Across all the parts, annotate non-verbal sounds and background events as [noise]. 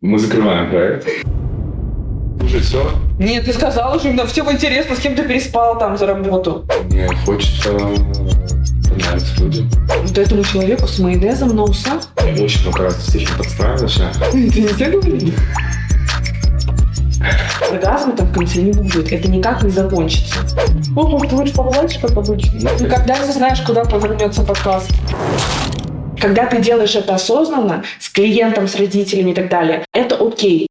Мы закрываем проект. Уже все. Нет, ты сказал уже, но всем интересно, с кем ты переспал там за работу. Мне хочется понравиться людям. Вот этому человеку с майонезом на усах? Я очень много раз действительно подстраивался. Ты нельзя говорить? Оргазма там в конце не будет. Это никак не закончится. О, ты лучше побольше, как обычно. Никогда не знаешь, куда повернется подкаст. Когда ты делаешь это осознанно, с клиентом, с родителями и так далее, это окей.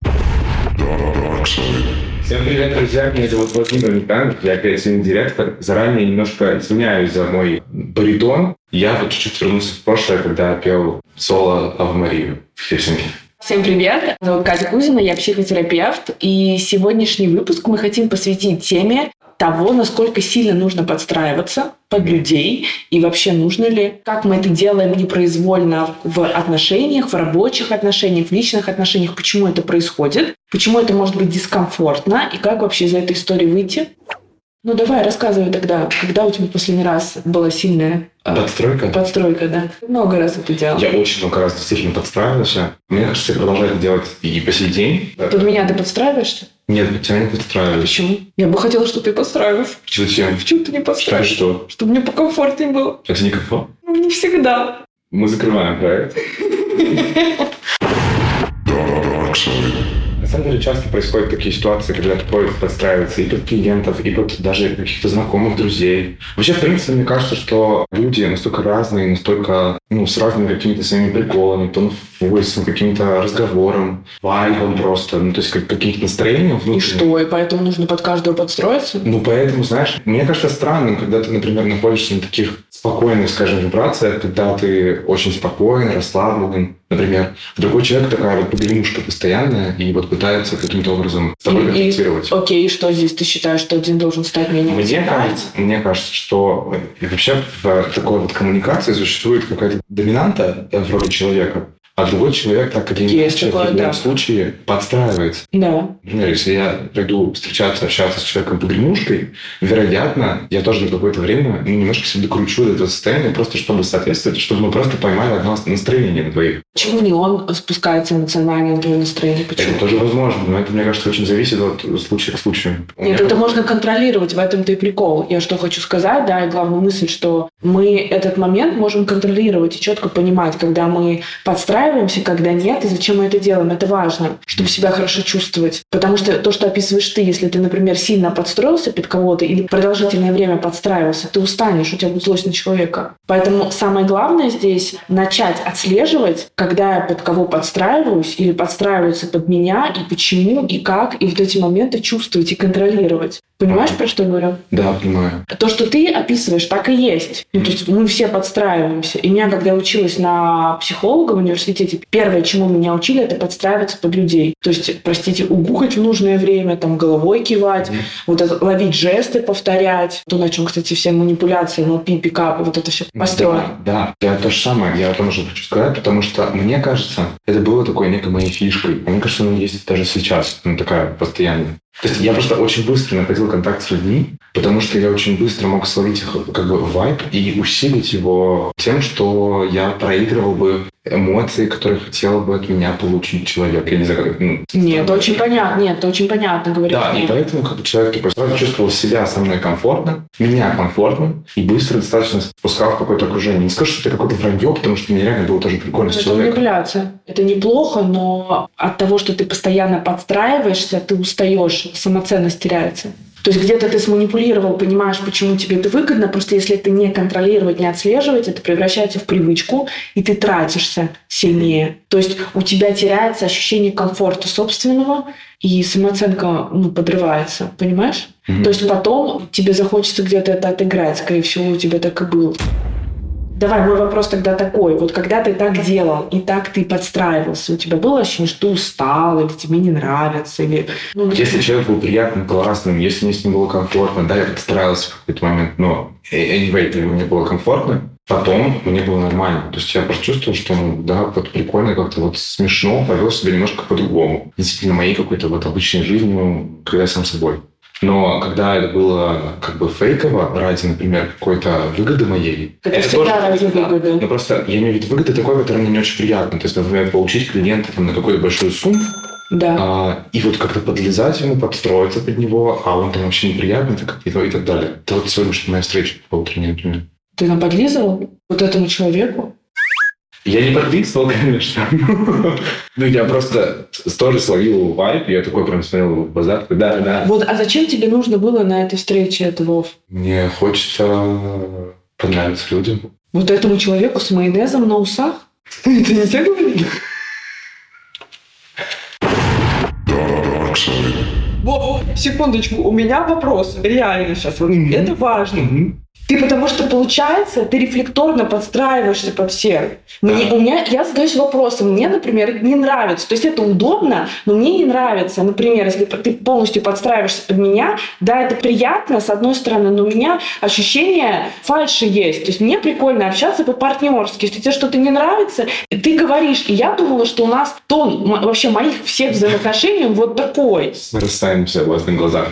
Всем привет, друзья. Меня зовут Владимир Никанов, я креативный директор. Заранее немножко извиняюсь за мой баритон. Я вот чуть-чуть вернулся в прошлое, когда пел соло Ave Марию в Хельсинки. Всем привет! Зовут Катя Кузина, я психотерапевт. И сегодняшний выпуск мы хотим посвятить теме того, насколько сильно нужно подстраиваться под людей и вообще нужно ли, как мы это делаем непроизвольно в отношениях, в рабочих отношениях, в личных отношениях, почему это происходит, почему это может быть дискомфортно и как вообще из этой истории выйти. Ну давай, рассказывай тогда, когда у тебя последний раз была сильная э, Подстройка? подстройка, да? Много раз это делал. Я очень много раз действительно подстраивался. Мне кажется, я продолжаю это делать и по сей день. Под меня ты подстраиваешься? Нет, тебя не подстраиваюсь. Почему? Я бы хотела, чтобы ты подстраивался. Зачем? Почему ты не подстраиваешься? Что? Чтобы мне покомфортнее было. Это не кафе? Ну, не всегда. Мы закрываем проект. [laughs] На самом деле часто происходят такие ситуации, когда приходится подстраиваться и под клиентов, и под даже каких-то знакомых, друзей. Вообще, в принципе, мне кажется, что люди настолько разные, настолько, ну, с разными какими-то своими приколами, тон войсом, каким-то разговором, вайбом просто, ну, то есть как, каким-то настроением И внутренним. что? И поэтому нужно под каждого подстроиться? Ну, поэтому, знаешь, мне кажется странным, когда ты, например, находишься на таких спокойных, скажем, вибрациях, когда ты очень спокоен, расслаблен, например. Другой человек такая вот погремушка постоянная и вот пытается каким-то образом с тобой контактировать. Окей, и что здесь ты считаешь, что один должен стать менее Мне кажется, мне кажется, что вообще в такой вот коммуникации существует какая-то доминанта э, в роли человека, а другой человек так или Есть иначе в любом да. случае подстраивается. Да. Например, если я приду встречаться, общаться с человеком погремушкой, вероятно, я тоже на какое-то время ну, немножко себя докручу до этого состояния, просто чтобы соответствовать, чтобы мы просто поймали одно настроение на двоих. Почему не он спускается эмоционально на твое настроение? Почему? Это тоже возможно, но это, мне кажется, очень зависит от случая к случаю. У Нет, это можно контролировать, в этом-то и прикол. Я что хочу сказать, да, и главная мысль, что мы этот момент можем контролировать и четко понимать, когда мы подстраиваемся, когда нет, и зачем мы это делаем. Это важно, чтобы себя хорошо чувствовать. Потому что то, что описываешь ты, если ты, например, сильно подстроился под кого-то или продолжительное время подстраивался, ты устанешь, у тебя будет злость на человека. Поэтому самое главное здесь начать отслеживать, когда я под кого подстраиваюсь или подстраиваются под меня, и почему, и как, и вот эти моменты чувствовать и контролировать. Понимаешь, про что я говорю? Да, понимаю. То, что ты описываешь, так и есть. Ну, то есть мы все подстраиваемся. И меня, когда я училась на психолога в университете, первое, чему меня учили, это подстраиваться под людей. То есть, простите, угухать в нужное время, там, головой кивать, Мгм. вот это, ловить жесты, повторять. То, на чем, кстати, все манипуляции, NLP, пикапы, вот это все построено. Да, да, я то же самое, я о том же хочу сказать, потому что мне кажется, это было такой некой моей фишкой. Мне кажется, она есть даже сейчас, она такая постоянная. То есть я просто очень быстро находил контакт с людьми, потому что я очень быстро мог словить их как бы вайб и усилить его тем, что я проигрывал бы эмоции, которые хотел бы от меня получить человек. Я не знаю, как... ну, Нет, очень понятно. Нет, ты очень понятно говоришь. да, и Нет. поэтому как бы человек типа, сразу чувствовал себя со мной комфортно, меня комфортно, и быстро достаточно спускал в какое-то окружение. Не скажу, что это какое-то вранье, потому что мне реально было тоже прикольно с Это человеком. манипуляция. Это неплохо, но от того, что ты постоянно подстраиваешься, ты устаешь, самоценность теряется. То есть где-то ты сманипулировал, понимаешь, почему тебе это выгодно, просто если это не контролировать, не отслеживать, это превращается в привычку, и ты тратишься сильнее. То есть у тебя теряется ощущение комфорта собственного, и самооценка ну, подрывается, понимаешь? Мгм. То есть потом тебе захочется где-то это отыграть, скорее всего, у тебя так и было. Давай, мой вопрос тогда такой. Вот когда ты так делал, и так ты подстраивался, у тебя было ощущение, что ты устал, или тебе не нравится, или... Ну, Если человек был приятным, классным, если мне с ним было комфортно, да, я подстраивался в какой-то момент, но anyway, это мне было комфортно, потом мне было нормально. То есть я просто чувствовал, что, ну, да, вот прикольно, как-то вот смешно, повел себя немножко по-другому. Действительно, моей какой-то вот обычной жизнью, когда я сам собой. Но когда это было как бы фейково ради, например, какой-то выгоды моей, это, это всегда ради выгоды. Ну просто я имею в виду выгоды такой, которая мне не очень приятна. То есть, например, получить клиента там, на какую-то большую сумму, да. А, и вот как-то подлезать ему, подстроиться под него, а он там вообще неприятный так, и, и так далее. Это вот сегодняшняя моя встреча по утренней, например. Ты там подлизывал вот этому человеку? Я не подлизывал, [laughs] конечно. ну, я просто тоже словил вайп, я такой прям смотрел в такой, да, да. Вот, а зачем тебе нужно было на этой встрече это, Вов? Мне хочется понравиться людям. Вот этому человеку с майонезом на усах? Ты не все говорили? Вов, секундочку, у меня вопрос. Реально сейчас. Вот mm-hmm. Это важно. Mm-hmm. Ты потому что, получается, ты рефлекторно подстраиваешься под всех. Мне, у меня, я задаюсь вопросом, мне, например, не нравится. То есть это удобно, но мне не нравится. Например, если ты полностью подстраиваешься под меня, да, это приятно, с одной стороны, но у меня ощущение фальши есть. То есть мне прикольно общаться по-партнерски. Если тебе что-то не нравится, ты говоришь. И я думала, что у нас тон вообще моих всех взаимоотношений вот такой. Мы расстаемся на глазах.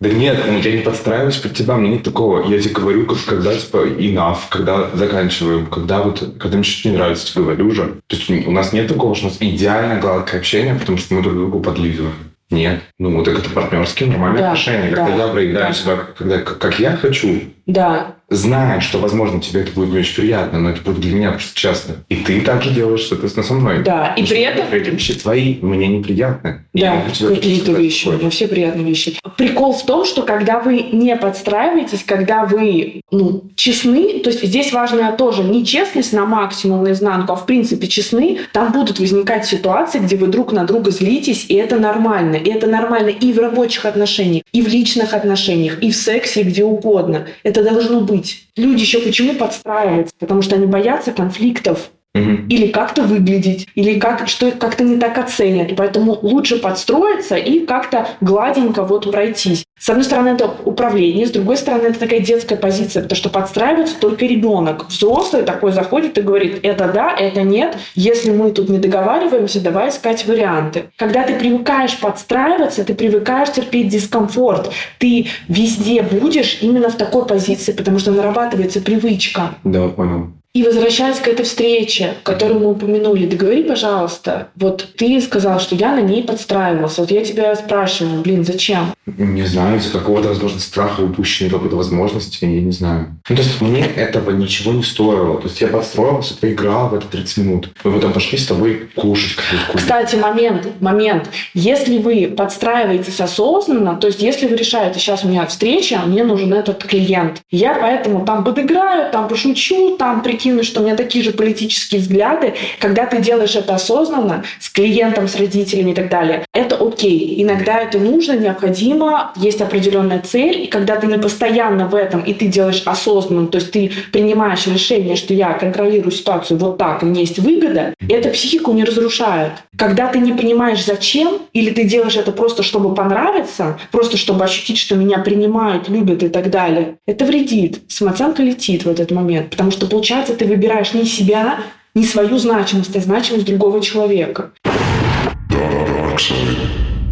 Да нет, ну, я не подстраиваюсь под тебя, мне нет такого. Я тебе говорю, как, когда, типа, enough, когда заканчиваем, когда вот, когда мне что-то не нравится, тебе говорю уже. То есть у нас нет такого, что у нас идеальное гладкое общение, потому что мы друг другу подлизываем. Нет. Ну, вот это партнерские нормальные да, отношения. Когда да, я проиграю да. себя, когда, как, как я хочу, да зная, что, возможно, тебе это будет не очень приятно, но это будет для меня просто честно. И ты также делаешь, соответственно, со мной. Да, и при этом... Эти вещи твои мне неприятны. Да, какие-то вещи, такое. вообще приятные вещи. Прикол в том, что когда вы не подстраиваетесь, когда вы ну, честны, то есть здесь важна тоже не честность на максимум, наизнанку, а в принципе честны, там будут возникать ситуации, где вы друг на друга злитесь, и это нормально. И это нормально и в рабочих отношениях, и в личных отношениях, и в сексе, и где угодно. Это должно быть быть. Люди еще почему подстраиваются? Потому что они боятся конфликтов. Или как-то выглядеть, или как, что как-то не так оценят. Поэтому лучше подстроиться и как-то гладенько вот пройтись. С одной стороны, это управление, с другой стороны, это такая детская позиция, потому что подстраивается только ребенок. Взрослый такой заходит и говорит, это да, это нет. Если мы тут не договариваемся, давай искать варианты. Когда ты привыкаешь подстраиваться, ты привыкаешь терпеть дискомфорт. Ты везде будешь именно в такой позиции, потому что нарабатывается привычка. Да, понял. И возвращаясь к этой встрече, которую мы упомянули, договори, пожалуйста, вот ты сказал, что я на ней подстраивался. Вот я тебя спрашиваю, блин, зачем? Не знаю, из какого-то, возможно, страха упущенной какой-то возможности, я не знаю. Ну, то есть мне этого ничего не стоило. То есть я подстроился, поиграл в это 30 минут. Мы потом пошли с тобой кушать. Кстати, момент, момент. Если вы подстраиваетесь осознанно, то есть если вы решаете, сейчас у меня встреча, мне нужен этот клиент, я поэтому там подыграю, там пошучу, там при прикинуть, что у меня такие же политические взгляды, когда ты делаешь это осознанно, с клиентом, с родителями и так далее, это окей. Иногда это нужно, необходимо, есть определенная цель, и когда ты не постоянно в этом, и ты делаешь осознанно, то есть ты принимаешь решение, что я контролирую ситуацию вот так, у меня есть выгода, это психику не разрушает. Когда ты не понимаешь, зачем, или ты делаешь это просто, чтобы понравиться, просто чтобы ощутить, что меня принимают, любят и так далее, это вредит. Самооценка летит в этот момент, потому что получается получается, ты выбираешь не себя, не свою значимость, а значимость другого человека.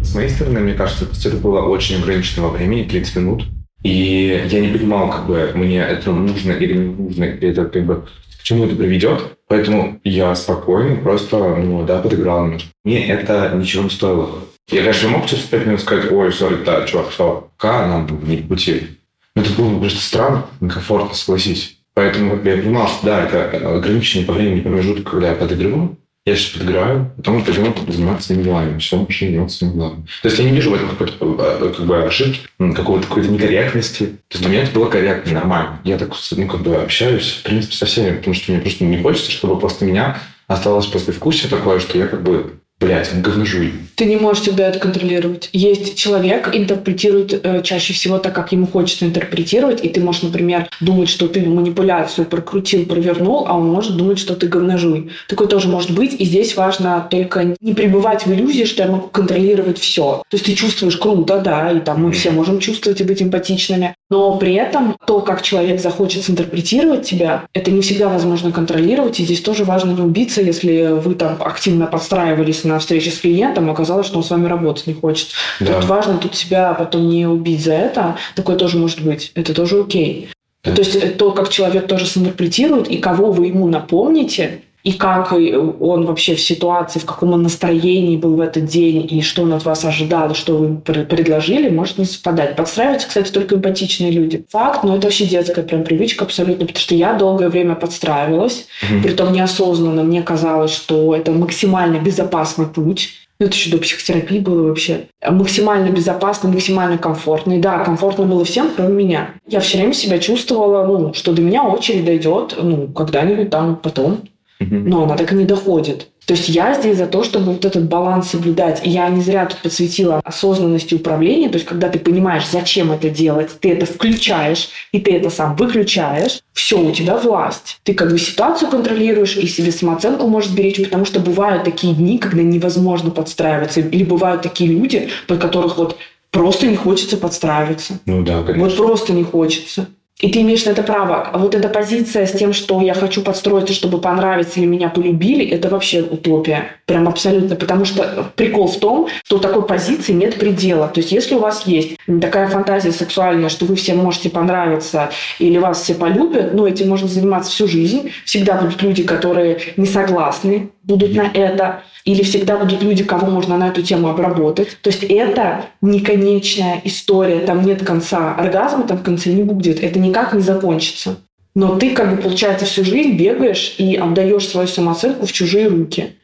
С моей стороны, мне кажется, это было очень ограниченного времени, 30 минут. И я не понимал, как бы мне это нужно или не нужно, или это как бы к чему это приведет. Поэтому я спокойно просто, ну да, подыграл немножко. Мне это ничего не стоило. Я, конечно, мог через 5 минут сказать, ой, сори, да, чувак, все, пока нам не по пути. Но это было просто странно, некомфортно, согласись. Поэтому я понимал, что да, это ограниченный по времени промежуток, когда я подыгрываю. Я сейчас подыграю, потом пойдем заниматься своими делами. Все, начнем заниматься своими делами. То есть я не вижу в этом какой-то э, как бы ошибки, какого-то какой-то некорректности. То есть для меня это было корректно, нормально. Я так ну, как бы общаюсь, в принципе, со всеми, потому что мне просто не хочется, чтобы после меня осталось послевкусие такое, что я как бы Блять, говножуй. Ты не можешь всегда это контролировать. Есть человек, интерпретирует э, чаще всего так, как ему хочется интерпретировать, и ты можешь, например, думать, что ты манипуляцию прокрутил, провернул, а он может думать, что ты говножуй. Такое тоже может быть, и здесь важно только не пребывать в иллюзии, что я могу контролировать все. То есть ты чувствуешь круто, да, и там мы все можем чувствовать и быть эмпатичными, но при этом то, как человек захочет интерпретировать тебя, это не всегда возможно контролировать, и здесь тоже важно не убиться, если вы там активно подстраивались на встрече с клиентом, оказалось, оказалось, что он с вами работать не хочет. Да. Тут важно тут себя потом не убить за это. Такое тоже может быть. Это тоже окей. Да. То есть то, как человек тоже синтерпретирует, и кого вы ему напомните, и как он вообще в ситуации, в каком он настроении был в этот день, и что он от вас ожидал, что вы предложили, может не совпадать. Подстраиваются, кстати, только эмпатичные люди. Факт, но это вообще детская прям привычка абсолютно, потому что я долгое время подстраивалась, Мгм. притом неосознанно мне казалось, что это максимально безопасный путь. Ну, это еще до психотерапии было вообще. Максимально безопасно, максимально комфортно. И да, комфортно было всем, кроме меня. Я все время себя чувствовала, ну, что до меня очередь дойдет, ну, когда-нибудь там потом. Но она так и не доходит. То есть я здесь за то, чтобы вот этот баланс соблюдать. И я не зря тут подсветила осознанности управления. То есть когда ты понимаешь, зачем это делать, ты это включаешь, и ты это сам выключаешь, все, у тебя власть. Ты как бы ситуацию контролируешь и себе самооценку можешь беречь, потому что бывают такие дни, когда невозможно подстраиваться. Или бывают такие люди, под которых вот просто не хочется подстраиваться. Ну да, конечно. Вот просто не хочется. И ты имеешь на это право. А вот эта позиция с тем, что я хочу подстроиться, чтобы понравиться или меня полюбили, это вообще утопия. Прям абсолютно. Потому что прикол в том, что такой позиции нет предела. То есть если у вас есть такая фантазия сексуальная, что вы всем можете понравиться или вас все полюбят, ну, этим можно заниматься всю жизнь. Всегда будут люди, которые не согласны будут на это, или всегда будут люди, кого можно на эту тему обработать. То есть это не конечная история, там нет конца. Оргазма там в конце не будет, это никак не закончится. Но ты, как бы, получается, всю жизнь бегаешь и отдаешь свою самооценку в чужие руки.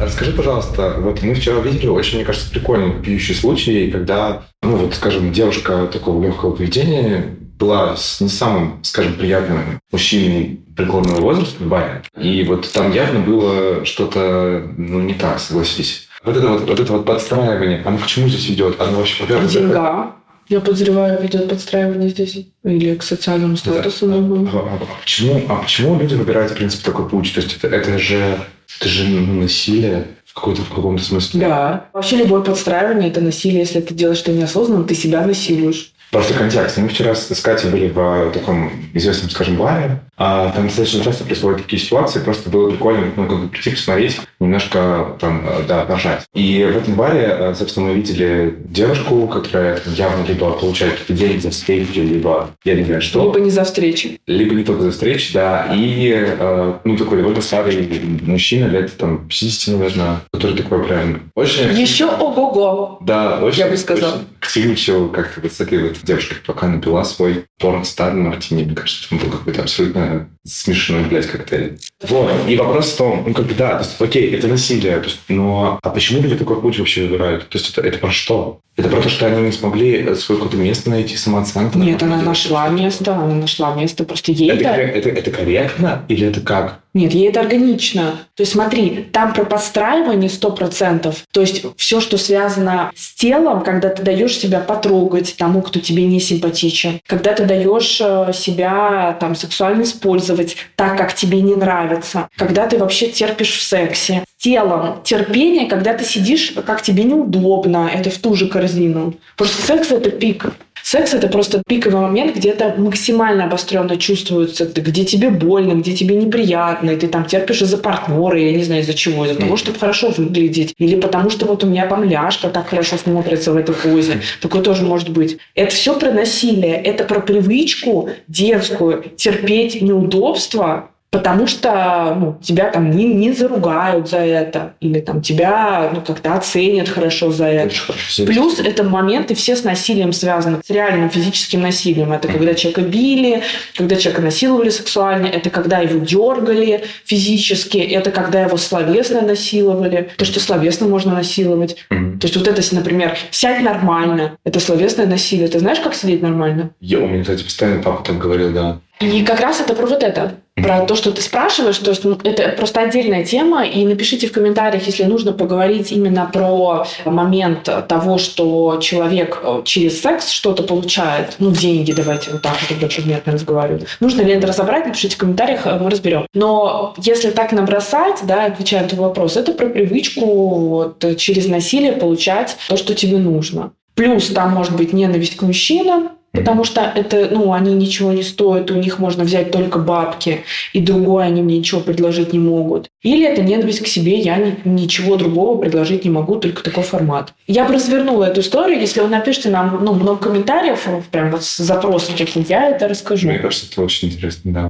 Расскажи, пожалуйста, вот мы вчера видели очень, мне кажется, прикольный пьющий случай, когда, ну вот, скажем, девушка такого легкого поведения была с не самым, скажем, приятным мужчиной преклонного возраста баре. И вот там явно было что-то, ну, не так, согласись. Вот это вот, вот это вот подстраивание, оно к чему здесь ведет? Оно вообще, во-первых, деньгам. Я подозреваю, ведет подстраивание здесь. Или к социальному статусу. А, моему. а- а почему, а почему люди выбирают, в принципе, такой путь? То есть это, это же, это же ну, насилие в, какой-то, в каком-то смысле. Да. Вообще любое подстраивание – это насилие. Если ты делаешь это неосознанно, ты себя насилуешь. Просто контекст. Мы вчера с Катей были в э, таком известном, скажем, баре. А там достаточно часто происходят такие ситуации. Просто было прикольно, ну, как бы прийти посмотреть, немножко там, э, да, пожать. И в этом баре, э, собственно, мы видели девушку, которая там, явно либо получает какие-то деньги за встречи, либо я не знаю что. Либо не за встречи. Либо не только за встречи, да. И, ну, такой довольно старый мужчина, лет там 50, наверное, который такой прям очень... Еще ого-го. Да, очень, Я бы сказала. очень как-то вот с этой вот девушкой, пока напила свой порнстар мартини. Мне кажется, это был какой-то абсолютно смешной, блядь, коктейль. Вот. И вопрос в том, ну, как бы, да, то есть, окей, это насилие, то есть, но а почему люди такой путь вообще выбирают? То есть, это, это про что? Это про то, что они не смогли свое какое-то место найти, самооценку? Нет, она нашла место, она нашла место. Просто ей Это, это... это, это корректно или это как? Нет, ей это органично. То есть смотри, там про подстраивание 100%. То есть все, что связано с телом, когда ты даешь себя потрогать тому, кто тебе не симпатичен, когда ты даешь э, себя там сексуально использовать так, как тебе не нравится, когда ты вообще терпишь в сексе. Телом терпение, когда ты сидишь, как тебе неудобно, это в ту же корзину. Просто секс – это пик. Секс это просто пиковый момент, где это максимально обостренно чувствуется, где тебе больно, где тебе неприятно, и ты там терпишь из-за партнера, я не знаю из-за чего, из-за того, чтобы хорошо выглядеть, или потому что вот у меня там ляжка так хорошо смотрится в этой позе. Такое тоже может быть. Это все про насилие, это про привычку детскую терпеть неудобства, Потому что ну, тебя там не, не заругают за это, или там тебя ну, как-то оценят хорошо за это. Очень хорошо Плюс это моменты все с насилием связаны, с реальным физическим насилием. Это когда человека били, когда человека насиловали сексуально, это когда его дергали физически, это когда его словесно насиловали. То, что словесно можно насиловать. Мгм. То есть вот это, например, сядь нормально, это словесное насилие. Ты знаешь, как сидеть нормально? Я, у меня, кстати, постоянно папа так говорил, да. И как раз это про вот это. Про то, что ты спрашиваешь, то есть это просто отдельная тема, и напишите в комментариях, если нужно поговорить именно про момент того, что человек э, через секс что-то получает, ну, деньги, давайте вот так вот тогда предметно разговаривать. Нужно ли это разобрать, напишите в комментариях, э, мы разберем. Но если так набросать, да, отвечая на этот вопрос, это про привычку вот, через насилие получать то, что тебе нужно. Плюс там может быть ненависть к мужчинам, потому что это, ну, они ничего не стоят, у них можно взять только бабки, и другое они мне ничего предложить не могут. Или это ненависть к себе, я ни, ничего другого предложить не могу, только такой формат. Я бы развернула эту историю, если вы напишите нам ну, много комментариев, прям вот с запросом, я это расскажу. Мне кажется, это очень интересно, да.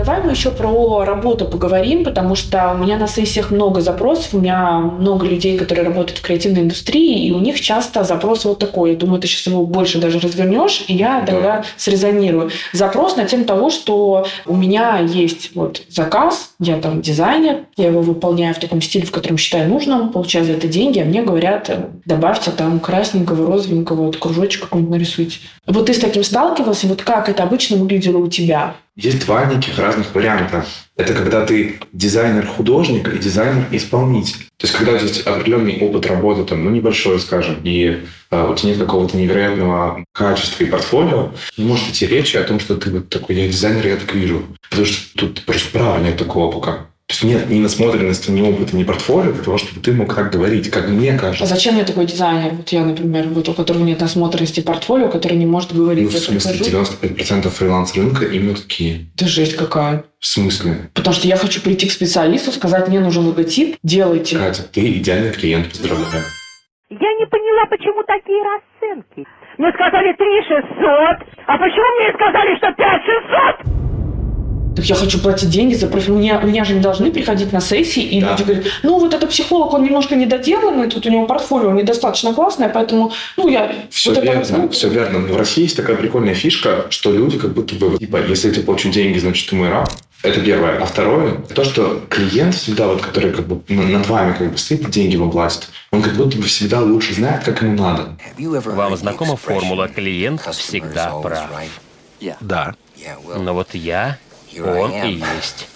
Давай мы еще про работу поговорим, потому что у меня на сессиях много запросов, у меня много людей, которые работают в креативной индустрии, и у них часто запрос вот такой. Я думаю, ты сейчас его больше даже развернешь, и я тогда да. срезонирую. Запрос на тему того, что у меня есть вот заказ, я там дизайнер, я его выполняю в таком стиле, в котором считаю нужным, получаю за это деньги, а мне говорят, добавьте там красненького, розовенького, вот кружочек какой-нибудь нарисуйте. Вот ты с таким сталкивался, вот как это обычно выглядело у тебя? Есть два неких разных варианта. Это когда ты дизайнер-художник и дизайнер-исполнитель. То есть, когда у тебя есть определенный опыт работы, там, ну, небольшой, скажем, и э, у тебя нет какого-то невероятного качества и портфолио, не может идти речи о том, что ты вот такой, я дизайнер, я так вижу. Потому что тут просто нет такого пока. То есть нет ни насмотренности, ни опыта, ни портфолио для того, чтобы ты мог так говорить, как мне кажется. А зачем мне такой дизайнер? Вот я, например, вот у которого нет насмотренности портфолио, который не может говорить. Ну, в смысле, 95% фриланс-рынка именно такие. Это жесть какая. В смысле? Потому что я хочу прийти к специалисту, сказать, мне нужен логотип, делайте. Катя, ты идеальный клиент, поздравляю. Я не поняла, почему такие расценки. Мне сказали 3 600, а почему мне сказали, что 5 600? Так я хочу платить деньги за профи. Меня, меня же не должны приходить на сессии, и да. люди говорят, ну вот этот психолог, он немножко недоделанный, тут у него портфолио недостаточно классное, поэтому, ну я... Все вот верно, это... все верно. Но в России есть такая прикольная фишка, что люди как будто бы, типа, если я тебе плачу деньги, значит, ты мой раб. Это первое. А второе, то, что клиент всегда, вот, который как бы над вами как бы стоит, деньги вам платит, он как будто бы всегда лучше знает, как ему надо. Вам знакома формула «клиент всегда прав»? Да. Но вот я он и есть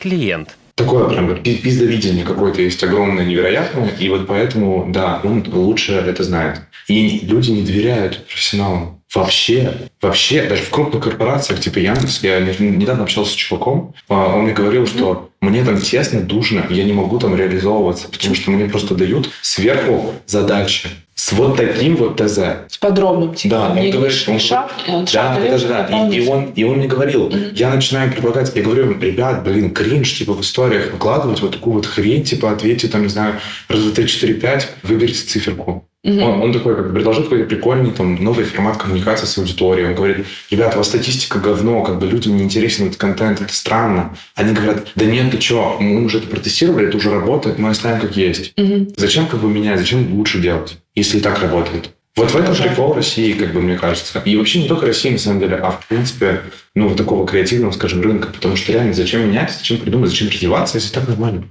клиент. Такое прям пиздовидение какое-то есть огромное, невероятное, и вот поэтому, да, он лучше это знает. И люди не доверяют профессионалам. Вообще, вообще, даже в крупных корпорациях, типа Яндекс, я недавно общался с чуваком, а, он мне говорил, что мне там тесно, душно, я не могу там реализовываться, потому что мне просто дают сверху задачи с вот таким вот ТЗ. С подробным, типа. Да, он говорит, он, шаг, он да, это же да. И, и, он, и он мне говорил, mm-hmm. я начинаю предлагать, я говорю, ребят, блин, кринж, типа, в историях выкладывать вот такую вот хрень, типа, ответьте, там, не знаю, раз, два, три, четыре, пять, выберите циферку. Mm-hmm. Он, он такой, как предложил какой-то прикольный там новый формат коммуникации с аудиторией. Он говорит, ребят, у вас статистика говно, как бы людям не интересен этот контент, это странно. Они говорят, да нет, ты что, мы уже это протестировали, это уже работает, мы оставим как есть. Mm-hmm. Зачем как бы менять, зачем лучше делать? если так работает. Вот в этом прикол России, как бы мне кажется. И вообще не только России, на самом деле, а в принципе, ну, вот такого креативного, скажем, рынка. Потому что реально зачем менять, зачем придумать, зачем развиваться, если так нормально?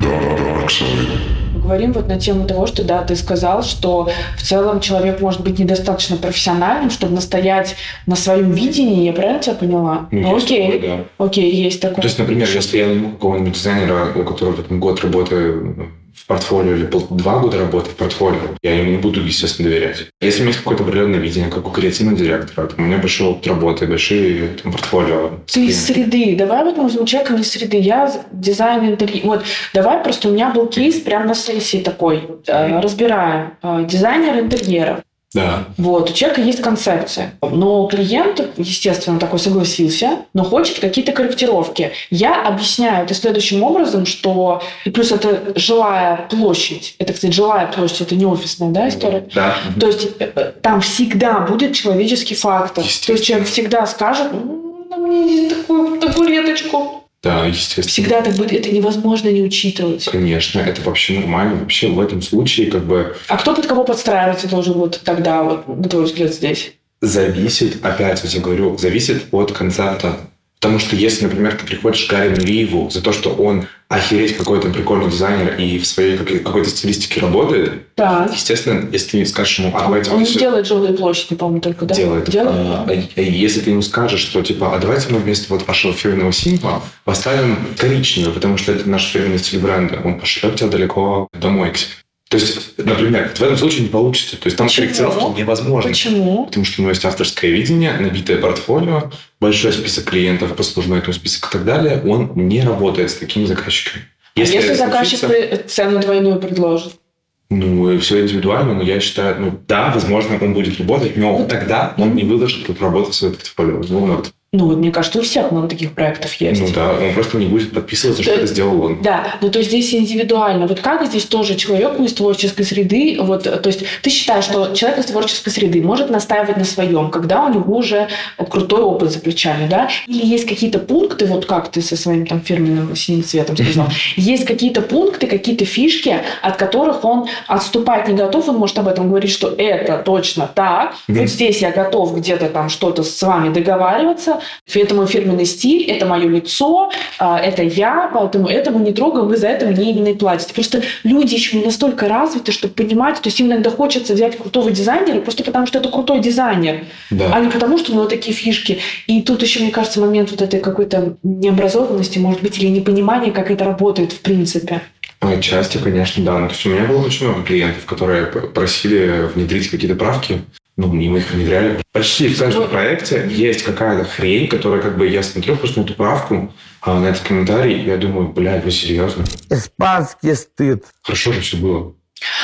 Dark side говорим вот на тему того, что да, ты сказал, что в целом человек может быть недостаточно профессиональным, чтобы настоять на своем видении, я правильно тебя поняла? Ну, ну окей, такое, да. окей, есть такое. То есть, например, если я найму какого-нибудь дизайнера, у которого там, год работы в портфолио или два года работы в портфолио, я ему не буду, естественно, доверять. Если у меня есть какое-то определенное видение, как у креативного директора, там, у меня большой опыт работы, большие там, портфолио. Ты из среды. Давай вот мы возьмем человека из среды. Я дизайн интерьер. Вот, давай просто у меня был кейс прямо на сессии такой. Э, разбираем. Э, дизайнер интерьеров. Да. Вот, у человека есть концепция. Но клиент, естественно, такой согласился, но хочет какие-то корректировки. Я объясняю это следующим образом, что... И плюс это жилая площадь. Это, кстати, жилая площадь, это не офисная да, история. Да. То есть э, там всегда будет человеческий фактор. То есть человек всегда скажет, ну, мне такую табуреточку да, естественно. Всегда так будет, это невозможно не учитывать. Конечно, это вообще нормально. Вообще в этом случае как бы... А кто под кого подстраиваться должен вот тогда, вот, на твой взгляд, здесь? Зависит, опять я говорю, зависит от концепта Потому что если, например, ты приходишь к Гарри Риву за то, что он охереть какой-то прикольный дизайнер и в своей какой-то стилистике работает, да. естественно, если ты скажешь ему, а давайте... Он все... делает желтые площади, по-моему, только, да? Делает. делает? А, а, если ты ему скажешь, что, типа, а давайте мы вместо вот вашего фирменного симпа поставим коричневый, потому что это наш фирменный стиль бренда, он пошлет тебя далеко домой к себе. То есть, например, в этом случае не получится. То есть там Почему? корректировки невозможно. Почему? Потому что у него есть авторское видение, набитое портфолио, большой список клиентов, послужной этому список и так далее. Он не работает с такими заказчиками. Если, а если заказчик случится... цену двойную предложит? Ну, и все индивидуально, но я считаю, ну, да, возможно, он будет работать, но тогда он не выложит эту работу в свое портфолио. Ну, ну, вот мне кажется, у всех много таких проектов есть. Ну да, он просто не будет подписываться, что это сделал он. Да, ну то есть здесь индивидуально. Вот как здесь тоже человек из творческой среды, вот, то есть ты считаешь, что человек из творческой среды может настаивать на своем, когда у него уже крутой опыт за плечами, да? Или есть какие-то пункты, вот как ты со своим там фирменным синим цветом сказал, [laughs] есть какие-то пункты, какие-то фишки, от которых он отступать не готов, он может об этом говорить, что это точно так, вот здесь я готов где-то там что-то с вами договариваться, это мой фирменный стиль, это мое лицо, а, это я, поэтому этому не трогаем, вы за это мне именно и платите. Просто люди еще не настолько развиты, чтобы понимать, то есть им иногда хочется взять крутого дизайнера просто потому, что это крутой дизайнер, да. а не потому, что у него такие фишки. И тут еще, мне кажется, момент вот этой какой-то необразованности, может быть, или непонимания, как это работает в принципе. Отчасти, конечно, да. Ну, то есть у меня было очень много клиентов, которые просили внедрить какие-то правки ну, и мы их внедряли. Почти в каждом проекте есть какая-то хрень, которая как бы я смотрю просто на эту правку, а на этот комментарий, я думаю, блядь, вы серьезно? Испанский стыд. Хорошо же все было.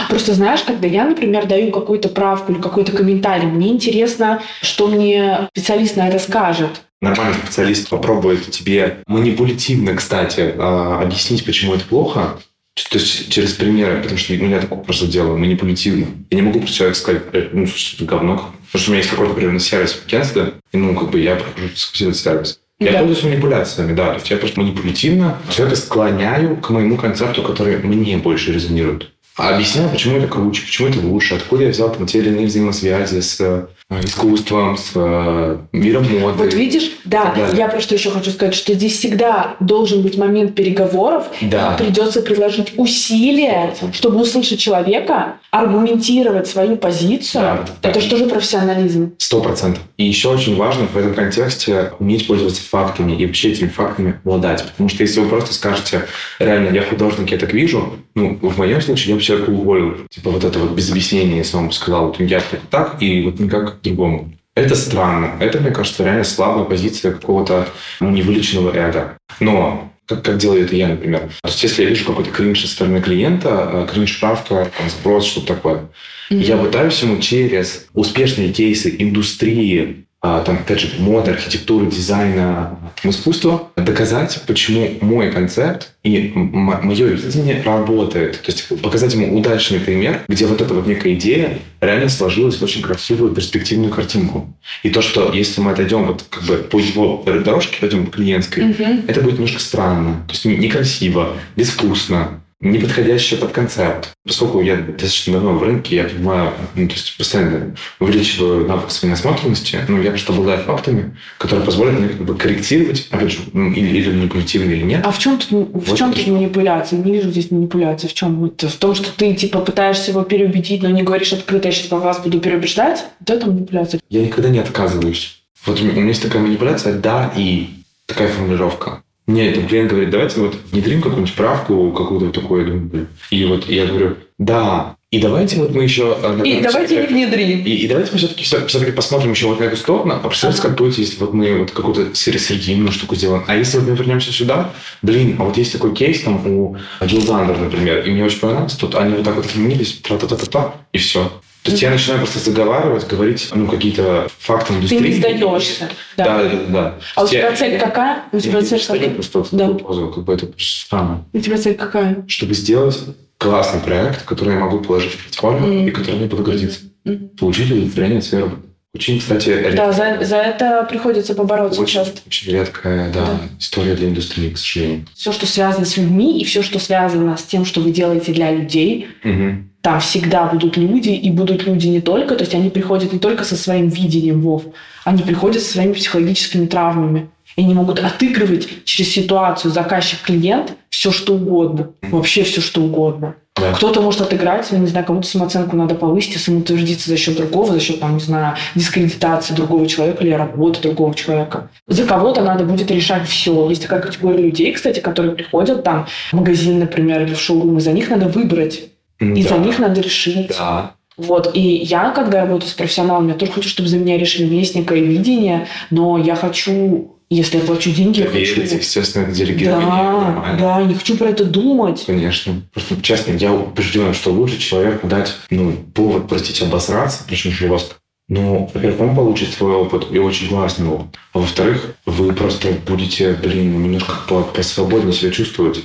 Просто знаешь, когда я, например, даю какую-то правку или какой-то комментарий, мне интересно, что мне специалист на это скажет. Нормальный специалист попробует тебе манипулятивно, кстати, а, объяснить, почему это плохо, то есть через примеры, потому что ну, я такое просто делаю манипулятивно. Я не могу про человека сказать, ну, слушай, это говно. Потому что у меня есть какой-то, например, сервис агентстве, и, ну, как бы я прохожу этот сервис. Я да. пользуюсь манипуляциями, да. То есть я просто манипулятивно человека склоняю к моему концепту, который мне больше резонирует. А объясняю, почему это круче, почему это лучше, откуда я взял там те или иные взаимосвязи с искусством, с э, миром моды. Вот видишь, да, я просто еще хочу сказать, что здесь всегда должен быть момент переговоров, да. и придется приложить усилия, чтобы услышать человека, аргументировать свою позицию. Да, Это да. что же профессионализм? Сто процентов. И еще очень важно в этом контексте уметь пользоваться фактами и вообще этими фактами обладать. Потому что если вы просто скажете, реально, я художник, я так вижу, ну, в моем случае я бы человека уволил. Типа вот это вот без объяснения, если он бы сказал, вот я так, и вот никак другому. Это странно. Это, мне кажется, реально слабая позиция какого-то ну, невылеченного эго. Но как, как делаю это я, например. То есть, если я вижу какой-то кринж со стороны клиента, э, кринж-правка, там, спрос, что-то такое, mm-hmm. я пытаюсь ему через успешные кейсы индустрии там, опять же, моды, архитектуры, дизайна, там, искусства, доказать, почему мой концепт и мое видение работает. То есть показать ему удачный пример, где вот эта вот некая идея реально сложилась в очень красивую перспективную картинку. И то, что если мы отойдем вот как бы по его дорожке, пойдем по клиентской, угу. это будет немножко странно. То есть некрасиво, безвкусно, не подходящая под концепт. Поскольку я достаточно давно в рынке, я понимаю, ну, то есть постоянно увеличиваю навык своей насмотренности, ну, я просто обладаю фактами, которые позволят мне как бы корректировать, опять же, ну, или, или манипулятивно, или нет. А в чем тут, в вот чем тут манипуляция? Не вижу здесь манипуляции. В чем? Вот, в том, что ты, типа, пытаешься его переубедить, но не говоришь открыто, я сейчас вас буду переубеждать? Вот это манипуляция. Я никогда не отказываюсь. Вот у меня есть такая манипуляция «да» и такая формулировка. Мне этот клиент говорит, давайте вот внедрим какую-нибудь правку, какую-то такую. Я думаю, и вот я говорю, да, и давайте вот мы еще... Э, и давайте не внедрим. И, и давайте мы все-таки, все-таки посмотрим еще вот на эту сторону. А представьте, ага. как будет, если вот мы вот какую-то серединную штуку сделаем. А если вот мы вернемся сюда, блин, а вот есть такой кейс там у Джилл Зандер, например, и мне очень понравилось, тут они вот так вот изменились, тра-та-та-та-та, и все. То есть я начинаю просто заговаривать, говорить ну, какие-то факты индустрии. Ты не сдаешься. Да, да, да. да. А у тебя я, цель какая? У тебя цель какая? Просто да. как бы это странно. У тебя цель какая? Чтобы сделать классный проект, который я могу положить в портфолио mm-hmm. и который мне буду гордиться. Mm-hmm. Получить удовлетворение от своей работы. Очень, кстати, редкая. Да, за, за это приходится побороться очень, часто. Очень редкая, да, да, история для индустрии, к сожалению. Все, что связано с людьми, и все, что связано с тем, что вы делаете для людей, угу. Там всегда будут люди, и будут люди не только, то есть они приходят не только со своим видением, Вов, они приходят со своими психологическими травмами. И они могут отыгрывать через ситуацию заказчик-клиент все, что угодно. Вообще все, что угодно. Да. Кто-то может отыграть, я не знаю, кому-то самооценку надо повысить и самоутвердиться за счет другого, за счет, там, не знаю, дискредитации другого человека или работы другого человека. За кого-то надо будет решать все. Есть такая категория людей, кстати, которые приходят там в магазин, например, или в шоурум, и за них надо выбрать. И за них надо решить. Да. Вот, и я, когда работаю с профессионалами, я тоже хочу, чтобы за меня решили. У меня есть некое видение, но я хочу Если я плачу деньги, я хочу... естественно, это делегирование. Да, да, не хочу про это думать. Конечно. Просто, честно, я убежден, что лучше человеку дать, ну, повод, простите, обосраться, причем жестко. Ну, во-первых, он получит свой опыт, и очень классный опыт. А во-вторых, вы просто будете, блин, немножко по- посвободнее себя чувствовать.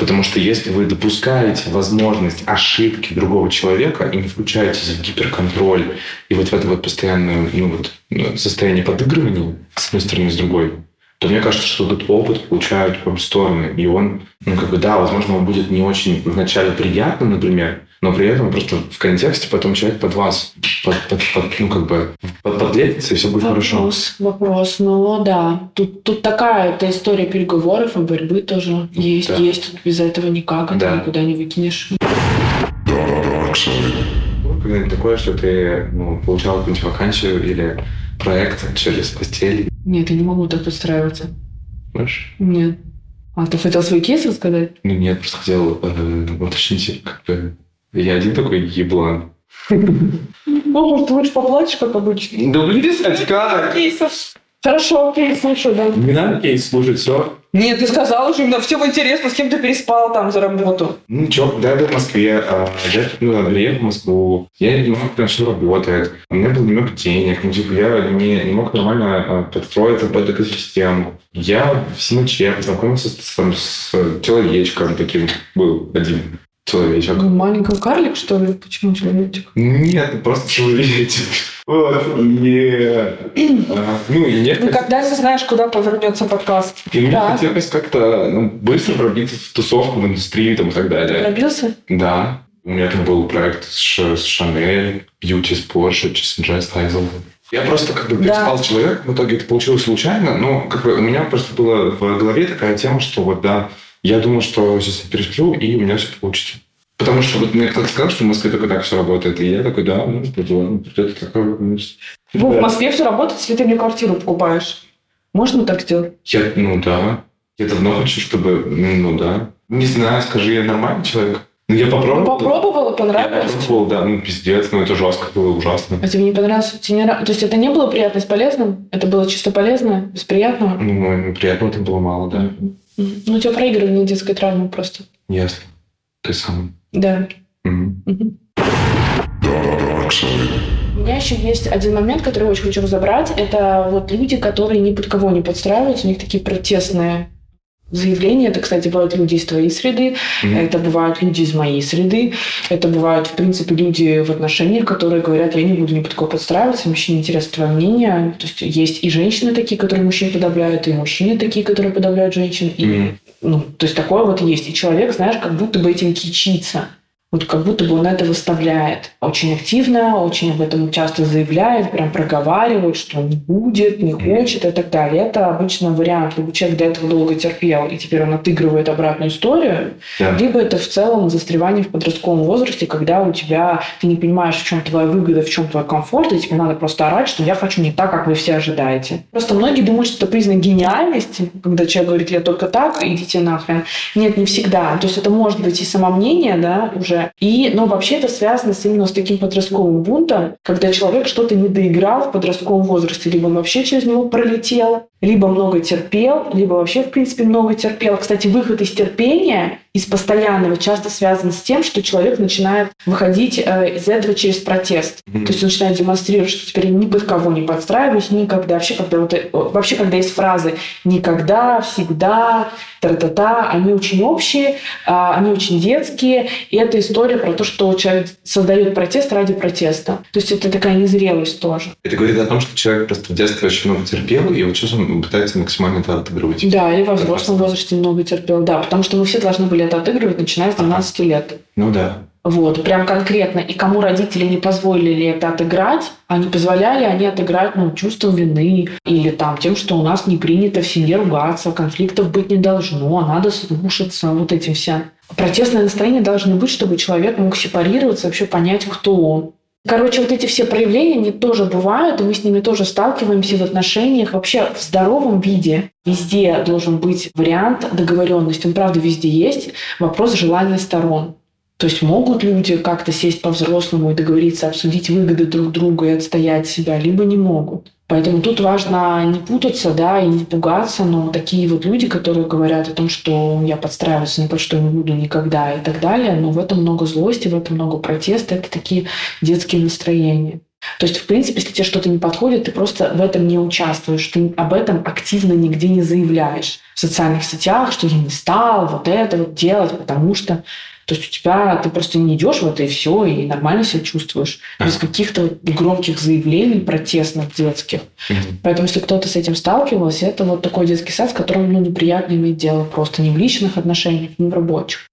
Потому что если вы допускаете возможность ошибки другого человека и не включаетесь в гиперконтроль и вот в это вот постоянное ну, вот, ну, состояние подыгрывания с одной стороны, с другой, то мне кажется, что этот опыт получают обе стороны. И он, ну, как бы, да, возможно, он будет не очень вначале приятным, например, но при этом просто в контексте потом человек под вас, под, под- под, ну, как бы, под, подлепится, и все будет хорошо. Вопрос, вопрос. Ну да, тут, тут такая эта история переговоров и борьбы тоже есть, Да. есть. Тут без этого никак, это Да. никуда не выкинешь. Было когда-нибудь такое, что ты ну, получал какую-нибудь вакансию или проект через постель? Нет, я не могу так подстраиваться. Знаешь? Нет. А ты хотел свой кейс рассказать? Ну, нет, просто хотел э, уточнить, как бы, я один такой еблан. Может, ты лучше поплачешь, как обычно. Да блин, кстати, как? Хорошо, окей, слушаю, да. Не надо кейс слушать, все. Нет, ты сказал уже, мне всем интересно, с кем ты переспал там за работу. Ну, чё, когда я был в Москве, а, я ну, приехал в Москву, я не мог понять, что работает. У меня было немного денег, ну, типа, я не, не мог нормально а, подстроиться под экосистему. Я в Синоче познакомился с, там, с человечком таким, был один человечек. Ну, Маленький карлик, что ли? Почему человечек? Нет, просто человечек. Вот. А, Ну, и нет. Никогда не знаешь, куда повернется подкаст. И мне Да. хотелось как-то ну, быстро пробиться в тусовку, в индустрию там, и так далее. Пробился? Да. У меня там был проект с, Шанель, Бьюти с Porsche, Джей Стайзел. Я просто как бы Да. переспал с человеком, в итоге это получилось случайно, но как бы у меня просто была в голове такая тема, что вот да, я думал, что сейчас я пересплю, и у меня все получится. Потому что вот мне кто-то сказал, что в Москве только так все работает, и я такой, да, ну, ладно, это такое. ну, Ну, в. Москве все работает, если ты мне квартиру покупаешь. Можно так сделать? Я, ну да. Я давно хочу, чтобы, ну да. Не знаю, скажи, я нормальный человек? Ну, я Ну, попробовал. попробовала, Я понравилось. попробовал, да, ну пиздец, ну это жестко было, ужасно. А тебе не понравилось? Тебе не То есть это не было приятно с полезным? Это было чисто полезно, без приятного? Ну, ну, приятного там было мало, да. Мгм. Ну, у тебя проигрывание детской травмы просто. Ясно. Ты сам. Да. У меня еще есть один момент, который я очень хочу разобрать. Это вот люди, которые ни под кого не подстраиваются, у них такие протестные заявления. Это, кстати, бывают люди из твоей среды, Мгм. это бывают люди из моей среды, это бывают, в принципе, люди в отношениях, которые говорят, я не буду ни под кого подстраиваться, мне не интересно твое мнение. То есть есть и женщины такие, которые мужчин подавляют, и мужчины такие, которые подавляют женщин. И, Мгм. ну, то есть такое вот есть. И человек, знаешь, как будто бы этим кичится. Вот как будто бы он это выставляет очень активно, очень об этом часто заявляет, прям проговаривает, что он не будет, не хочет и так далее. Это обычно вариант, либо человек до этого долго терпел, и теперь он отыгрывает обратную историю, Да. либо это в целом застревание в подростковом возрасте, когда у тебя ты не понимаешь, в чем твоя выгода, в чем твой комфорт, и тебе надо просто орать, что я хочу не так, как вы все ожидаете. Просто многие думают, что это признак гениальности, когда человек говорит, я только так, идите нахрен. Нет, не всегда. То есть это может быть и самомнение, да, уже. И, но вообще это связано с именно с таким подростковым бунтом, когда человек что-то не доиграл в подростковом возрасте, либо он вообще через него пролетел, либо много терпел, либо вообще, в принципе, много терпел. Кстати, выход из терпения, из постоянного, часто связан с тем, что человек начинает выходить э, из этого через протест. Мгм. То есть он начинает демонстрировать, что теперь ни под кого не подстраиваюсь, никогда. Вообще, когда, вот, э, вообще, когда есть фразы «никогда», «всегда», «тра-та-та», они очень общие, а, они очень детские, и это история про то, что человек создает протест ради протеста. То есть это такая незрелость тоже. Это говорит о том, что человек просто в детстве очень много терпел, и вот сейчас он пытается максимально это отыгрывать. Да, или во взрослом возрасте много терпел, да, потому что мы все должны были это отыгрывать, начиная с 12 лет. Ну да. Вот, прям конкретно. И кому родители не позволили это отыграть, они позволяли они отыграть ну, чувством вины или там тем, что у нас не принято в семье ругаться, конфликтов быть не должно, а надо слушаться, вот этим вся. Протестное настроение должны быть, чтобы человек мог сепарироваться, вообще понять, кто он. Короче, вот эти все проявления, они тоже бывают, и мы с ними тоже сталкиваемся в отношениях. Вообще в здоровом виде везде должен быть вариант договоренности. Он, правда, везде есть. Вопрос желания сторон. То есть могут люди как-то сесть по-взрослому и договориться, обсудить выгоды друг друга и отстоять себя, либо не могут. Поэтому тут важно не путаться, да, и не пугаться, но такие вот люди, которые говорят о том, что я подстраиваться ни под что не буду никогда и так далее, но в этом много злости, в этом много протеста, это такие детские настроения. То есть, в принципе, если тебе что-то не подходит, ты просто в этом не участвуешь, ты об этом активно нигде не заявляешь в социальных сетях, что я не стал вот это вот делать, потому что то есть у тебя ты просто не идешь в это и все, и нормально себя чувствуешь. Без каких-то громких заявлений протестных детских. Поэтому если кто-то с этим сталкивался, это вот такой детский сад, с которым ну, неприятно иметь дело просто не в личных отношениях, не в рабочих.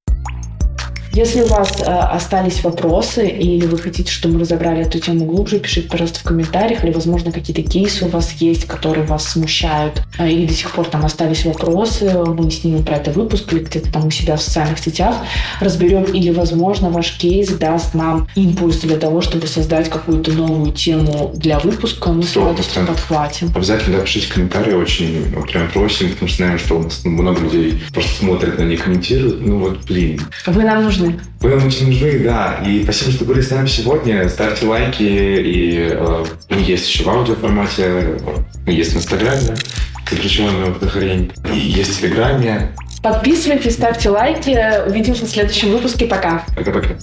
Если у вас э, остались вопросы или вы хотите, чтобы мы разобрали эту тему глубже, пишите, пожалуйста, в комментариях, или, возможно, какие-то кейсы у вас есть, которые вас смущают, э, или до сих пор там остались вопросы, мы снимем про это выпуск или где-то там у себя в социальных сетях разберем, или, возможно, ваш кейс даст нам импульс для того, чтобы создать какую-то новую тему для выпуска, мы с радостью подхватим. Обязательно пишите комментарии, очень прям просим, потому что знаем, что у нас много людей просто смотрят, но не комментируют. Ну вот, блин. Вы нам нужны нужны. Вы нам очень нужны, да. И спасибо, что были с нами сегодня. Ставьте лайки. И э, есть еще в аудиоформате. Есть в Инстаграме сокращенное вдохновение. И есть в Телеграме. Подписывайтесь, ставьте лайки. Увидимся в следующем выпуске. Пока. Пока-пока.